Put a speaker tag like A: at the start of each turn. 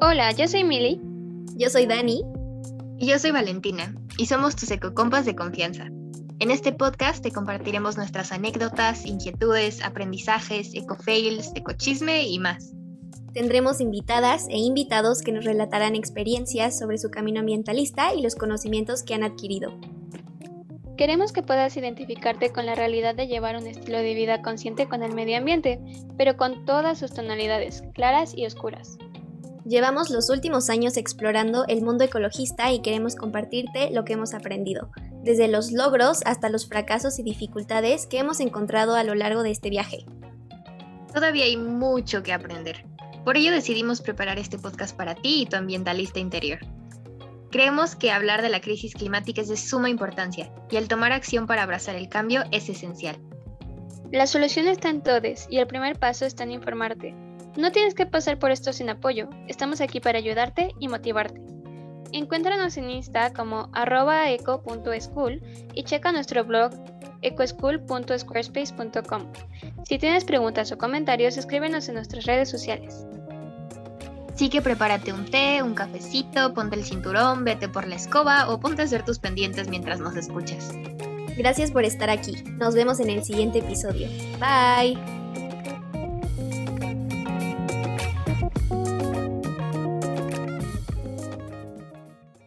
A: Hola, yo soy Mili.
B: Yo soy Dani.
C: Y yo soy Valentina, y somos tus ecocompas de confianza. En este podcast te compartiremos nuestras anécdotas, inquietudes, aprendizajes, ecofails, ecochisme y más.
B: Tendremos invitadas e invitados que nos relatarán experiencias sobre su camino ambientalista y los conocimientos que han adquirido.
A: Queremos que puedas identificarte con la realidad de llevar un estilo de vida consciente con el medio ambiente, pero con todas sus tonalidades, claras y oscuras.
B: Llevamos los últimos años explorando el mundo ecologista y queremos compartirte lo que hemos aprendido, desde los logros hasta los fracasos y dificultades que hemos encontrado a lo largo de este viaje.
C: Todavía hay mucho que aprender. Por ello decidimos preparar este podcast para ti y tu ambientalista interior. Creemos que hablar de la crisis climática es de suma importancia y el tomar acción para abrazar el cambio es esencial.
A: La solución está en todos y el primer paso está en informarte. No tienes que pasar por esto sin apoyo, estamos aquí para ayudarte y motivarte. Encuéntranos en Insta como arroba eco.school y checa nuestro blog ecoschool.squarespace.com. Si tienes preguntas o comentarios, escríbenos en nuestras redes sociales.
C: Así que prepárate un té, un cafecito, ponte el cinturón, vete por la escoba o ponte a hacer tus pendientes mientras nos escuchas.
B: Gracias por estar aquí. Nos vemos en el siguiente episodio. Bye.